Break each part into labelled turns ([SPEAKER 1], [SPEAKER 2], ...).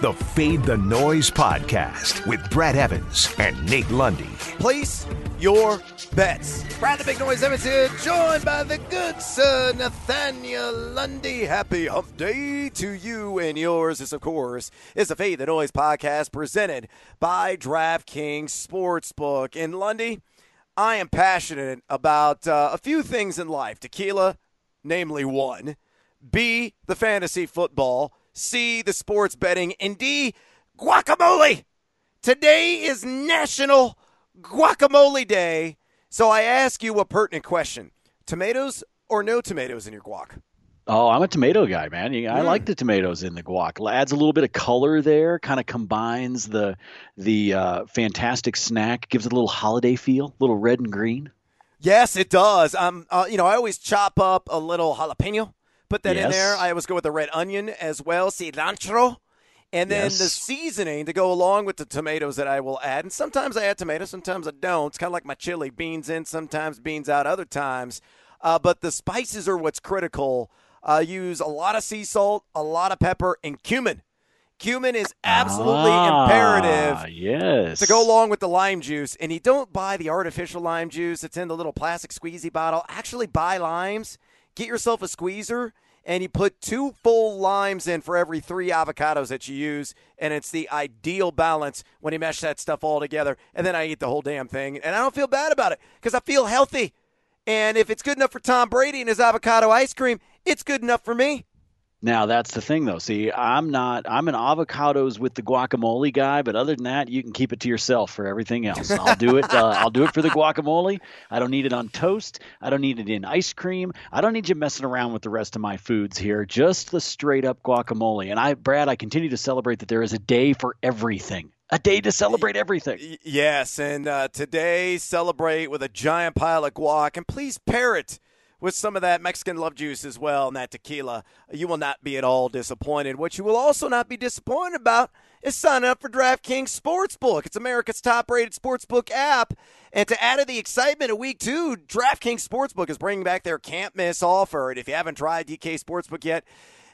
[SPEAKER 1] the Fade the Noise podcast with Brad Evans and Nate Lundy.
[SPEAKER 2] Place your bets. Brad the Big Noise Evans here, joined by the good sir Nathaniel Lundy. Happy hump day to you and yours. This, of course, is the Fade the Noise podcast presented by DraftKings Sportsbook. And Lundy, I am passionate about uh, a few things in life tequila, namely one, B, the fantasy football, C, the sports betting, and D, guacamole. Today is National Guacamole Day. So I ask you a pertinent question tomatoes or no tomatoes in your guac?
[SPEAKER 3] Oh, I'm a tomato guy, man. I
[SPEAKER 2] Mm.
[SPEAKER 3] like the tomatoes in the guac. Adds a little bit of color there. Kind of combines the the uh, fantastic snack. Gives it a little holiday feel. little red and green.
[SPEAKER 2] Yes, it does. Um, uh, you know, I always chop up a little jalapeno, put that in there. I always go with the red onion as well, cilantro, and then
[SPEAKER 3] Yes.
[SPEAKER 2] the seasoning to go along with the tomatoes that I will add. And sometimes I add tomatoes, sometimes I don't. It's kind of like my chili: beans in, sometimes beans out, other times. Uh, but the spices are what's critical. Uh, use a lot of sea salt, a lot of pepper, and cumin. Cumin is absolutely
[SPEAKER 3] Ah,
[SPEAKER 2] imperative
[SPEAKER 3] Yes.
[SPEAKER 2] to go along with the lime juice. And you don't buy the artificial lime juice that's in the little plastic squeezy bottle. Actually, buy limes. Get yourself a squeezer, and you put two full limes in for every three avocados that you use. And it's the ideal balance when you mesh that stuff all together. And then I eat the whole damn thing. And I don't feel bad about it because I feel healthy. And if it's good enough for Tom Brady and his avocado ice cream, it's good enough for me.
[SPEAKER 3] Now that's the thing, though. See, I'm not. I'm an avocados with the guacamole guy, but other than that, you can keep it to yourself for everything else. I'll do it. Uh, I'll do it for the guacamole. I don't need it on toast. I don't need it in ice cream. I don't need you messing around with the rest of my foods here. Just the straight up guacamole. And I, Brad, I continue to celebrate that there is a day for everything. A day to celebrate everything.
[SPEAKER 2] Yes, and uh, today celebrate with a giant pile of guac, and please pair it with some of that Mexican love juice as well and that tequila. You will not be at all disappointed. What you will also not be disappointed about is signing up for DraftKings Sportsbook. It's America's top-rated sportsbook app, and to add to the excitement of Week Two, DraftKings Sportsbook is bringing back their can't miss offer. And if you haven't tried DK Sportsbook yet.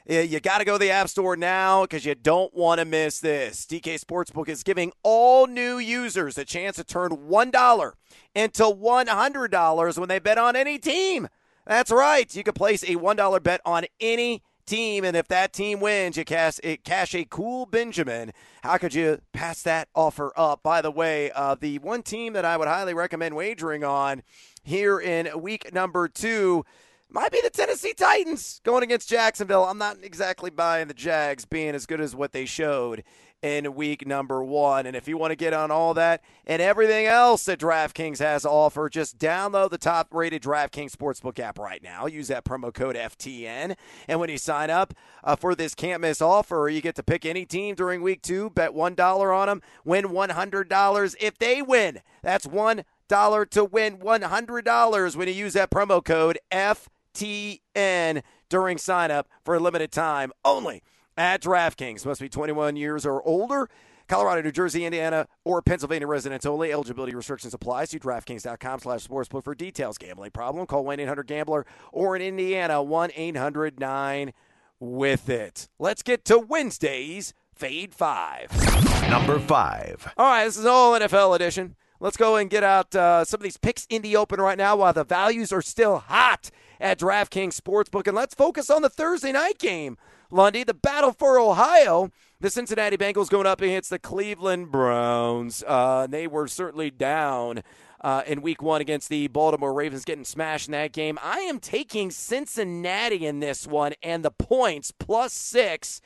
[SPEAKER 2] Eh, you got to go to the App Store now because you don't want to miss this. DK Sportsbook is giving all new users a chance to turn $1 into $100 when they bet on any team. That's right. You can place a $1 bet on any team, and if that team wins, you cash, it cash a cool Benjamin. How could you pass that offer up? By the way, uh, the one team that I would highly recommend wagering on here in week number two might be the Tennessee Titans going against Jacksonville. I'm not exactly buying the Jags being as good as what they showed in week number one. And if you want to get on all that and everything else that DraftKings has to offer, just download the top rated DraftKings Sportsbook app right now. Use that promo code FTN. And when you sign up uh, for this can't miss offer, you get to pick any team during week two, bet $1 on them, win $100 if they win. That's one dollar to win $100 when you use that promo code FTN during sign up for a limited time only at DraftKings. Must be 21 years or older. Colorado, New Jersey, Indiana, or Pennsylvania residents only. Eligibility restrictions apply. See DraftKings.com slash sportsbook for details. Gambling problem? Call 1-800-GAMBLER or in Indiana, 1-800-9-WITH-IT. Let's get to Wednesday's Fade 5.
[SPEAKER 1] Number five.
[SPEAKER 2] All right, this is all NFL edition. Let's go and get out uh, some of these picks in the open right now while the values are still hot at DraftKings Sportsbook. And let's focus on the Thursday night game, Lundy, the battle for Ohio. The Cincinnati Bengals going up against the Cleveland Browns. Uh, they were certainly down uh, in week one against the Baltimore Ravens, getting smashed in that game. I am taking Cincinnati in this one and the points plus six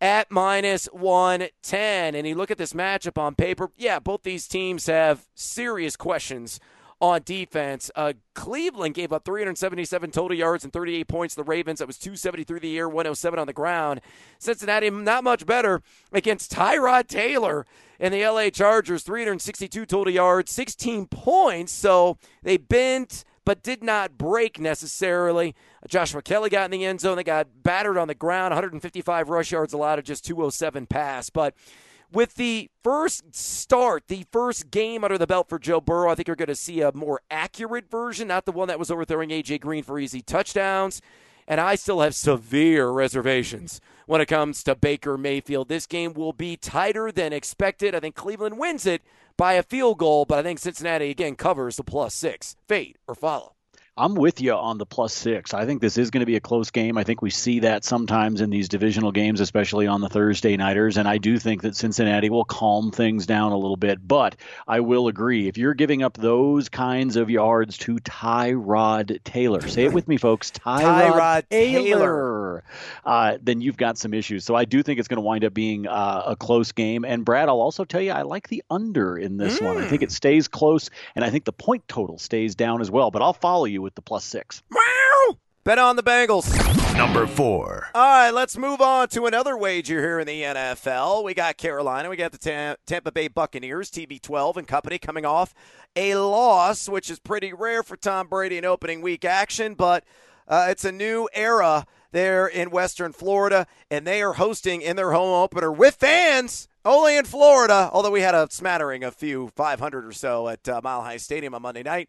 [SPEAKER 2] at minus 110. And you look at this matchup on paper, yeah, both these teams have serious questions on defense. Uh, Cleveland gave up 377 total yards and 38 points to the Ravens. That was 273 the year, 107 on the ground. Cincinnati, not much better against Tyrod Taylor and the LA Chargers, 362 total yards, 16 points. So they bent but did not break necessarily. Joshua Kelley got in the end zone. They got battered on the ground, 155 rush yards allowed of just 207 pass. But with the first start, the first game under the belt for Joe Burrow, I think you're going to see a more accurate version, not the one that was overthrowing A.J. Green for easy touchdowns. and I still have severe reservations when it comes to Baker Mayfield. This game will be tighter than expected. I think Cleveland wins it by a field goal, but I think Cincinnati again covers the plus six. Fade or follow.
[SPEAKER 3] I'm with you on the plus six. I think this is going to be a close game. I think we see that sometimes in these divisional games, especially on the Thursday nighters. And I do think that Cincinnati will calm things down a little bit. But I will agree if you're giving up those kinds of yards to Tyrod Taylor, say it with me, folks, Tyrod,
[SPEAKER 2] Tyrod
[SPEAKER 3] Taylor,
[SPEAKER 2] Taylor.
[SPEAKER 3] Uh, then you've got some issues. So I do think it's going to wind up being uh, a close game. And Brad, I'll also tell you, I like the under in this one. I think it stays close, and I think the point total stays down as well. But I'll follow you with the plus six.
[SPEAKER 2] Meow! Bet on the Bengals.
[SPEAKER 1] Number four.
[SPEAKER 2] All right, let's move on to another wager here in the NFL. We got Carolina. We got the Tam- Tampa Bay Buccaneers, TB12 and company, coming off a loss, which is pretty rare for Tom Brady in opening week action, but uh, it's a new era there in Western Florida, and they are hosting in their home opener with fans. Only in Florida, although we had a smattering, a few 500 or so at uh, Mile High Stadium on Monday night.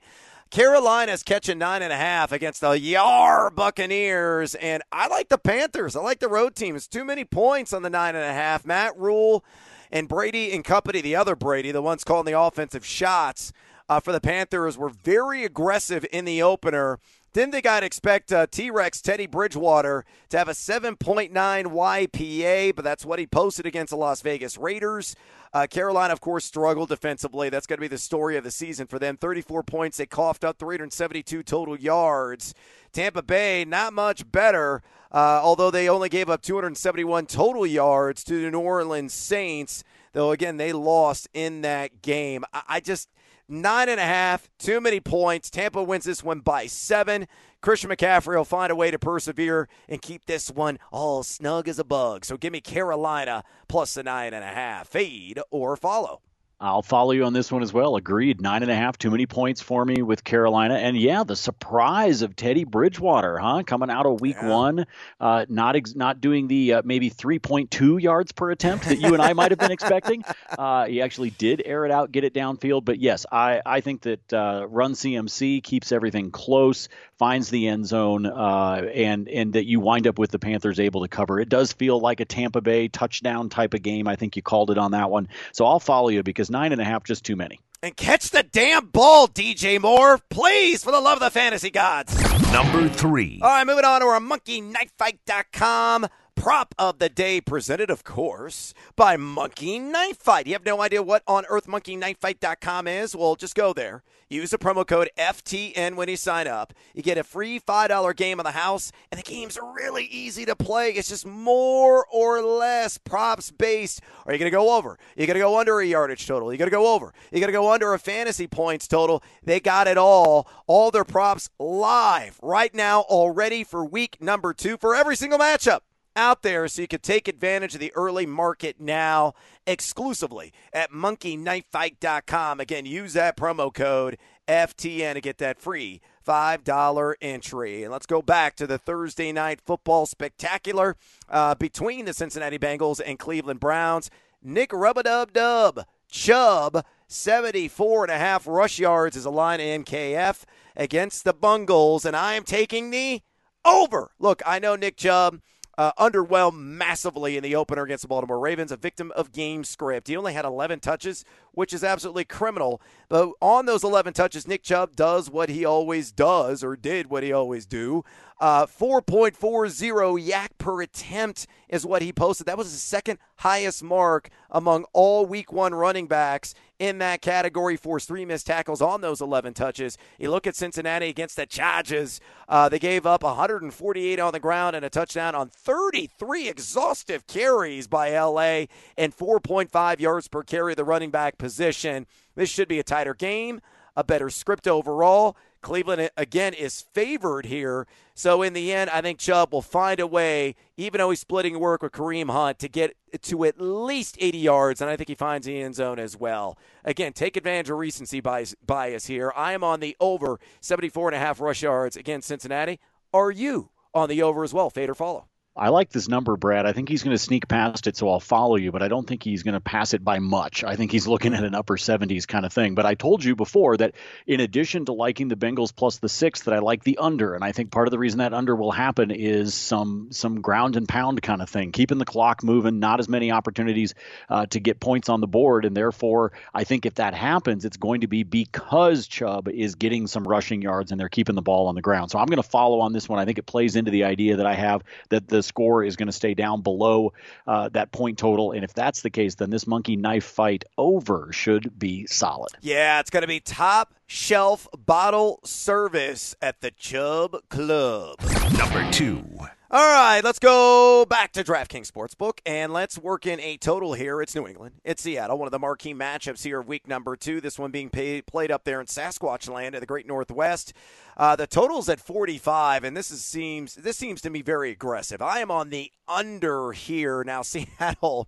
[SPEAKER 2] Carolina's catching nine and a half against the Yar Buccaneers, and I like the Panthers. I like the road team. It's too many points on the nine and a half. Matt Rhule and Brady and company, the other Brady, the ones calling the offensive shots uh, for the Panthers, were very aggressive in the opener. Didn't think I'd expect uh, T Rex Teddy Bridgewater to have a 7.9 YPA, but that's what he posted against the Las Vegas Raiders. Uh, Carolina, of course, struggled defensively. That's going to be the story of the season for them. 34 points. They coughed up 372 total yards. Tampa Bay, not much better, uh, although they only gave up 271 total yards to the New Orleans Saints. Though, again, they lost in that game. I, I just. Nine and a half, too many points. Tampa wins this one by seven. Christian McCaffrey will find a way to persevere and keep this one all snug as a bug. So give me Carolina plus the nine and a half. Fade or follow.
[SPEAKER 3] I'll follow you on this one as well. Agreed. Nine and a half, too many points for me with Carolina. And yeah, the surprise of Teddy Bridgewater, huh? Coming out of week
[SPEAKER 2] Yeah.
[SPEAKER 3] one, uh, not ex- not doing the uh, maybe 3.2 yards per attempt that you and I might have been expecting. Uh, he actually did air it out, get it downfield. But yes, I, I think that uh, run CMC keeps everything close, finds the end zone, uh, and and that you wind up with the Panthers able to cover. It does feel like a Tampa Bay touchdown type of game. I think you called it on that one. So I'll follow you because nine and a half just too many.
[SPEAKER 2] And catch the damn ball, DJ Moore. Please, for the love of the fantasy gods.
[SPEAKER 1] Number three.
[SPEAKER 2] All right, moving on to our monkeyknifefight.com prop of the day, presented, of course, by Monkey Knife Fight. You have no idea what on earth monkeyknifefight.com is? Well, just go there. Use the promo code FTN when you sign up. You get a free $5 game of the house, and the game's really easy to play. It's just more or less props based. Are you going to go over? You going to go under a yardage total? You going to go over? You going to go under a fantasy points total? They got it all. All their props live right now already for week number two for every single matchup out there so you can take advantage of the early market now exclusively at monkeyknifefight.com. Again, use that promo code FTN to get that free $5 entry. And let's go back to the Thursday night football spectacular uh, between the Cincinnati Bengals and Cleveland Browns. Nick Rubadub Dub Chubb, 74 and a half rush yards is a line in MKF against the Bungles, and I am taking the over. Look, I know Nick Chubb uh, underwhelmed massively in the opener against the Baltimore Ravens, a victim of game script. He only had 11 touches, which is absolutely criminal. But on those 11 touches, Nick Chubb does what he always does, or did what he always do. Uh, 4.40 yak per attempt is what he posted. That was the second highest mark among all week one running backs in that category. Forced three missed tackles on those 11 touches. You look at Cincinnati against the Chargers. Uh, they gave up 148 on the ground and a touchdown on 33 exhaustive carries by LA and 4.5 yards per carry, the running back position. This should be a tighter game, a better script overall. Cleveland, uh, again, is favored here. So, in the end, I think Chubb will find a way, even though he's splitting work with Kareem Hunt, to get to at least 80 yards. And I think he finds the end zone as well. Again, take advantage of recency bias, bias here. I am on the over 74 and a half rush yards against Cincinnati. Are you on the over as well? Fade or follow?
[SPEAKER 3] I like this number, Brad. I think he's going to sneak past it, so I'll follow you, but I don't think he's going to pass it by much. I think he's looking at an upper 70s kind of thing. But I told you before that in addition to liking the Bengals plus the six, that I like the under, and I think part of the reason that under will happen is some some ground and pound kind of thing, keeping the clock moving, not as many opportunities uh, to get points on the board, and therefore I think if that happens, it's going to be because Chubb is getting some rushing yards and they're keeping the ball on the ground. So I'm going to follow on this one. I think it plays into the idea that I have that the score is going to stay down below uh, that point total. And if that's the case, then this monkey knife fight over should be solid.
[SPEAKER 2] Yeah, it's going to be top shelf bottle service at the Chubb Club.
[SPEAKER 1] Number two.
[SPEAKER 2] All right, let's go back to DraftKings Sportsbook and let's work in a total here. It's New England. It's Seattle, one of the marquee matchups here of week number two. This one being played up there in Sasquatch land in the Great Northwest. Uh, the total's at 45, and this is, seems this seems to me very aggressive. I am on the under here now. Seattle,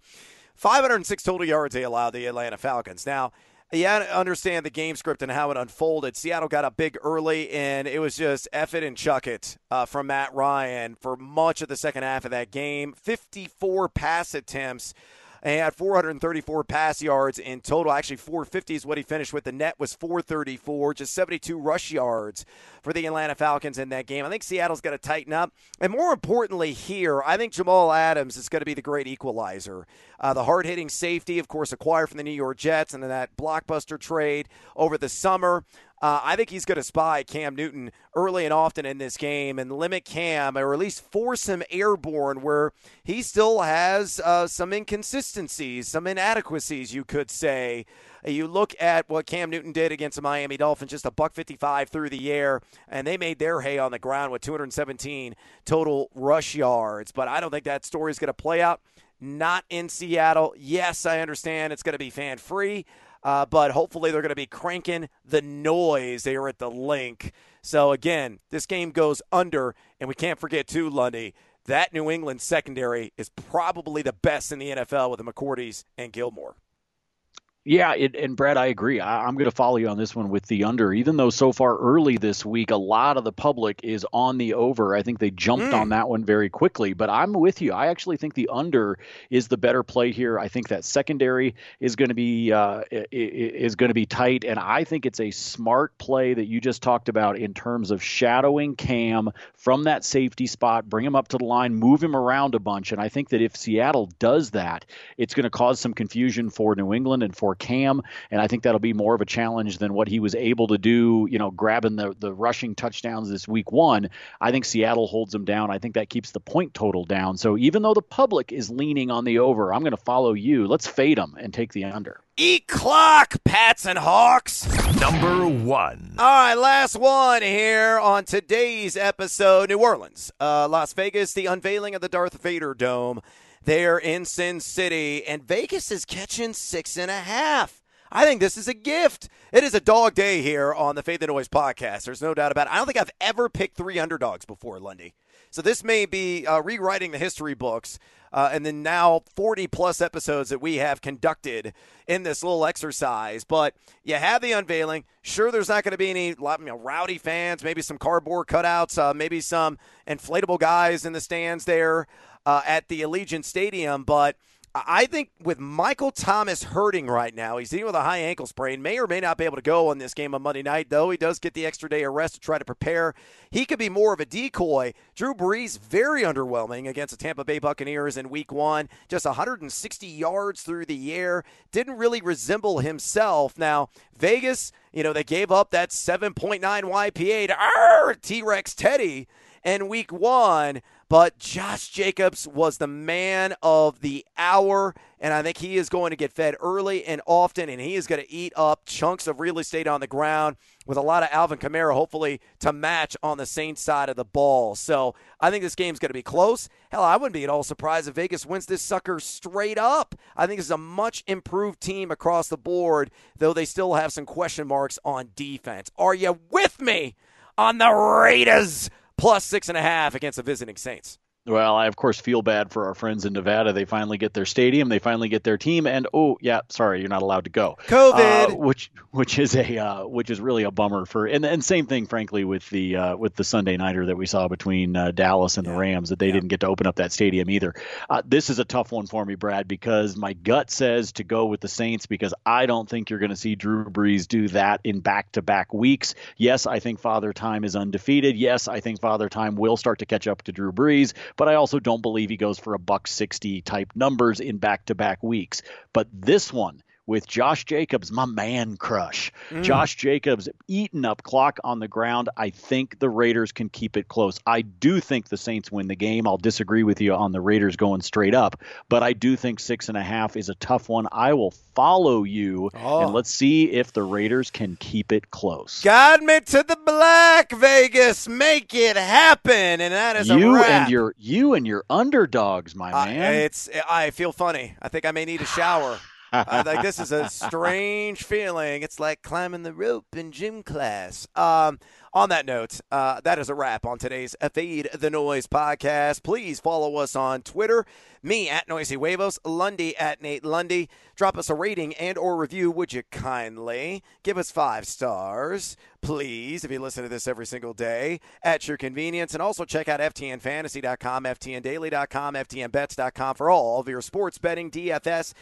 [SPEAKER 2] 506 total yards they allow the Atlanta Falcons. Now had to understand the game script and how it unfolded. Seattle got up big early, and it was just F it and chuck it uh, from Matt Ryan for much of the second half of that game. 54 pass attempts and had 434 pass yards in total. Actually, 450 is what he finished with. The net was 434, just 72 rush yards for the Atlanta Falcons in that game. I think Seattle's got to tighten up. And more importantly, here, I think Jamal Adams is going to be the great equalizer. Uh, the hard hitting safety, of course, acquired from the New York Jets and then that blockbuster trade over the summer. Uh, I think he's going to spy Cam Newton early and often in this game and limit Cam, or at least force him airborne where he still has uh, some inconsistencies, some inadequacies, you could say. You look at what Cam Newton did against the Miami Dolphins, just a buck 55 through the air, and they made their hay on the ground with 217 total rush yards. But I don't think that story is going to play out. Not in Seattle. Yes, I understand it's going to be fan free. Uh, but hopefully they're going to be cranking the noise there at the link. So again, this game goes under, and we can't forget too, Lundy. That New England secondary is probably the best in the NFL with the McCourties and Gilmore.
[SPEAKER 3] Yeah, it, and Brad, I agree. I, am going to follow you on this one with the under. Even though so far early this week, a lot of the public is on the over. I think they jumped mm. on that one very quickly. But I'm with you. I actually think the under is the better play here. I think that secondary is going to be uh, is going to be tight, and I think it's a smart play that you just talked about in terms of shadowing Cam from that safety spot, bring him up to the line, move him around a bunch. And I think that if Seattle does that, it's going to cause some confusion for New England and for for Cam, and I think that'll be more of a challenge than what he was able to do. You know, grabbing the the rushing touchdowns this week one. I think Seattle holds them down. I think that keeps the point total down. So even though the public is leaning on the over, I'm going to follow you. Let's fade them and take the under.
[SPEAKER 2] Eat clock, Pats and Hawks.
[SPEAKER 1] Number one.
[SPEAKER 2] All right, last one here on today's episode. New Orleans, uh, Las Vegas, the unveiling of the Darth Vader Dome there in Sin City, and Vegas is catching six and a half. I think this is a gift. It is a dog day here on the Fade the Noise podcast. There's no doubt about it. I don't think I've ever picked three underdogs before, Lundy. So this may be uh, rewriting the history books. Uh, and then now 40 plus episodes that we have conducted in this little exercise. But you have the unveiling. Sure, there's not going to be any you know, rowdy fans, maybe some cardboard cutouts, uh, maybe some inflatable guys in the stands there uh, at the Allegiant Stadium. But I think with Michael Thomas hurting right now, he's dealing with a high ankle sprain, may or may not be able to go on this game on Monday night, though he does get the extra day of rest to try to prepare. He could be more of a decoy. Drew Brees, very underwhelming against the Tampa Bay Buccaneers in week one, just 160 yards through the air, didn't really resemble himself. Now, Vegas, you know, they gave up that 7.9 YPA to T Rex Teddy in week one. But Josh Jacobs was the man of the hour, and I think he is going to get fed early and often, and he is going to eat up chunks of real estate on the ground with a lot of Alvin Kamara, hopefully, to match on the Saints side of the ball. So I think this game's going to be close. Hell, I wouldn't be at all surprised if Vegas wins this sucker straight up. I think this is a much improved team across the board, though they still have some question marks on defense. Are you with me on the Raiders? Plus six and a half against the visiting Saints.
[SPEAKER 3] Well, I of course feel bad for our friends in Nevada. They finally get their stadium, they finally get their team, and oh yeah, sorry, you're not allowed to go.
[SPEAKER 2] COVID,
[SPEAKER 3] uh, which which is a uh, which is really a bummer for, and and same thing, frankly, with the uh, with the Sunday nighter that we saw between uh, Dallas and yeah. the Rams that they yeah. didn't get to open up that stadium either. Uh, this is a tough one for me, Brad, because my gut says to go with the Saints because I don't think you're going to see Drew Brees do that in back to back weeks. Yes, I think Father Time is undefeated. Yes, I think Father Time will start to catch up to Drew Brees but I also don't believe he goes for a buck 60 type numbers in back to back weeks. But this one, with Josh Jacobs, my man crush. Mm. Josh Jacobs eating up clock on the ground. I think the Raiders can keep it close. I do think the Saints win the game. I'll disagree with you on the Raiders going straight up, but I do think six and a half is a tough one. I will follow you oh. and let's see if the Raiders can keep it close.
[SPEAKER 2] Got me to the black Vegas. Make it happen. And that is
[SPEAKER 3] you
[SPEAKER 2] a
[SPEAKER 3] and your you and your underdogs, my uh, man.
[SPEAKER 2] It's I feel funny. I think I may need a shower. Uh, like this is a strange feeling. It's like climbing the rope in gym class. Um, on that note, uh, that is a wrap on today's Fade the Noise podcast. Please follow us on Twitter. Me at Noisy Huevos, Lundy at Nate Lundy. Drop us a rating and or review, would you kindly? Give us five stars, please, if you listen to this every single day at your convenience. And also check out FTNFantasy.com, FTNDaily.com, FTNBets.com for all of your sports betting, DFS,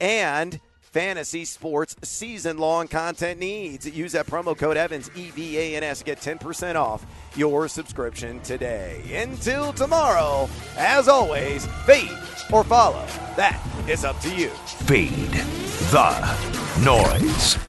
[SPEAKER 2] and fantasy sports season long content needs. Use that promo code Evans, E V A N S, get 10% off your subscription today. Until tomorrow, as always, fade or follow. That is up to you.
[SPEAKER 1] Fade the noise.